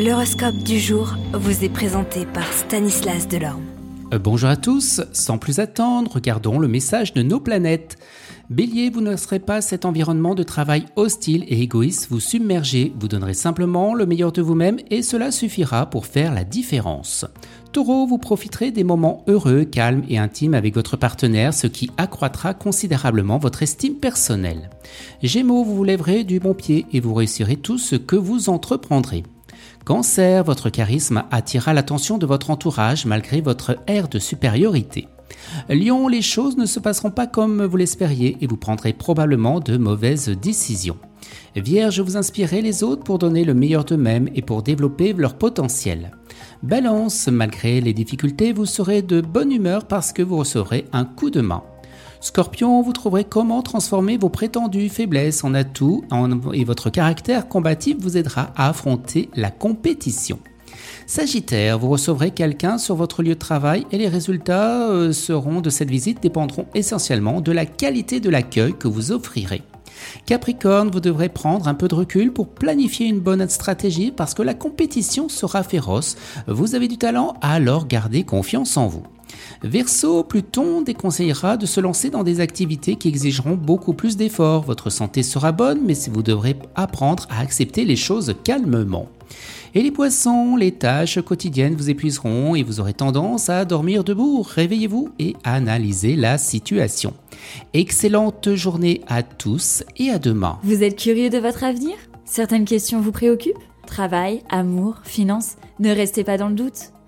L'horoscope du jour vous est présenté par Stanislas Delorme. Euh, bonjour à tous, sans plus attendre, regardons le message de nos planètes. Bélier, vous ne laisserez pas cet environnement de travail hostile et égoïste vous submerger, vous donnerez simplement le meilleur de vous-même et cela suffira pour faire la différence. Taureau, vous profiterez des moments heureux, calmes et intimes avec votre partenaire, ce qui accroîtra considérablement votre estime personnelle. Gémeaux, vous vous lèverez du bon pied et vous réussirez tout ce que vous entreprendrez. Cancer, votre charisme attirera l'attention de votre entourage malgré votre air de supériorité. Lion, les choses ne se passeront pas comme vous l'espériez et vous prendrez probablement de mauvaises décisions. Vierge, vous inspirez les autres pour donner le meilleur d'eux-mêmes et pour développer leur potentiel. Balance, malgré les difficultés, vous serez de bonne humeur parce que vous recevrez un coup de main. Scorpion, vous trouverez comment transformer vos prétendues faiblesses en atouts et votre caractère combatif vous aidera à affronter la compétition. Sagittaire, vous recevrez quelqu'un sur votre lieu de travail et les résultats euh, seront de cette visite dépendront essentiellement de la qualité de l'accueil que vous offrirez. Capricorne, vous devrez prendre un peu de recul pour planifier une bonne stratégie parce que la compétition sera féroce. Vous avez du talent, alors gardez confiance en vous. Verseau, Pluton déconseillera de se lancer dans des activités qui exigeront beaucoup plus d'efforts. Votre santé sera bonne, mais vous devrez apprendre à accepter les choses calmement. Et les poissons, les tâches quotidiennes vous épuiseront et vous aurez tendance à dormir debout. Réveillez-vous et analysez la situation. Excellente journée à tous et à demain. Vous êtes curieux de votre avenir? Certaines questions vous préoccupent? Travail, amour, finances? Ne restez pas dans le doute.